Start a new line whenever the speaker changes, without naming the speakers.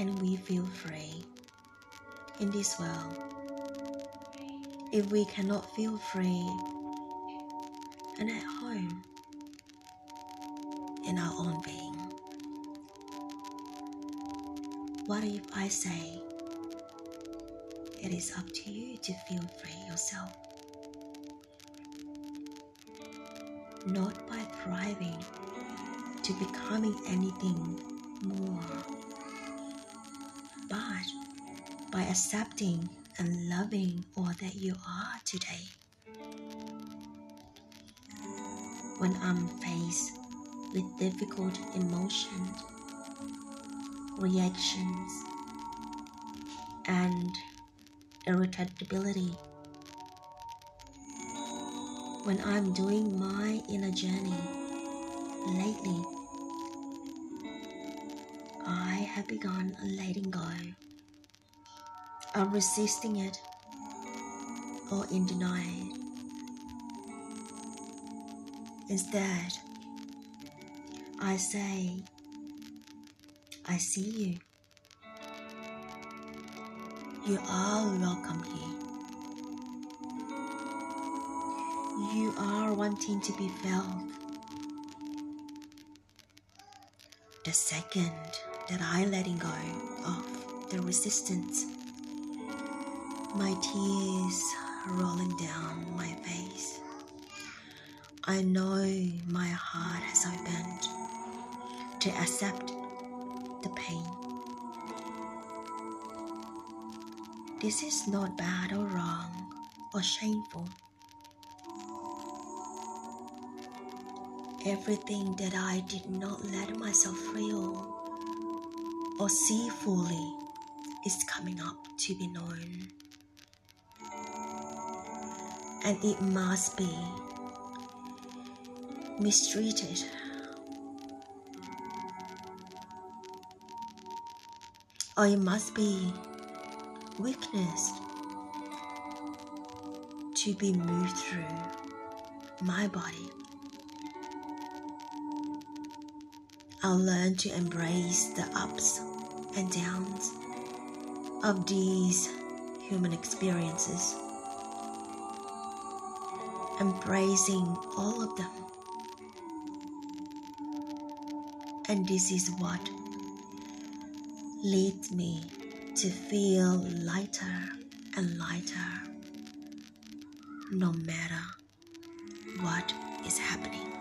can we feel free in this world if we cannot feel free and at home in our own being? What if I say it is up to you to feel free yourself? Not by thriving to becoming anything more, by accepting and loving all that you are today. When I'm faced with difficult emotions, reactions, and irritability, when I'm doing my inner journey lately, I have begun letting go of resisting it or in denial. Instead, I say, I see you. You are welcome here. You are wanting to be felt. The second that I letting go of the resistance, my tears rolling down my face. I know my heart has opened to accept the pain. This is not bad or wrong or shameful. Everything that I did not let myself feel or see fully is coming up to be known. And it must be mistreated. Or it must be weakness to be moved through my body. I'll learn to embrace the ups and downs of these human experiences, embracing all of them. And this is what leads me to feel lighter and lighter no matter what is happening.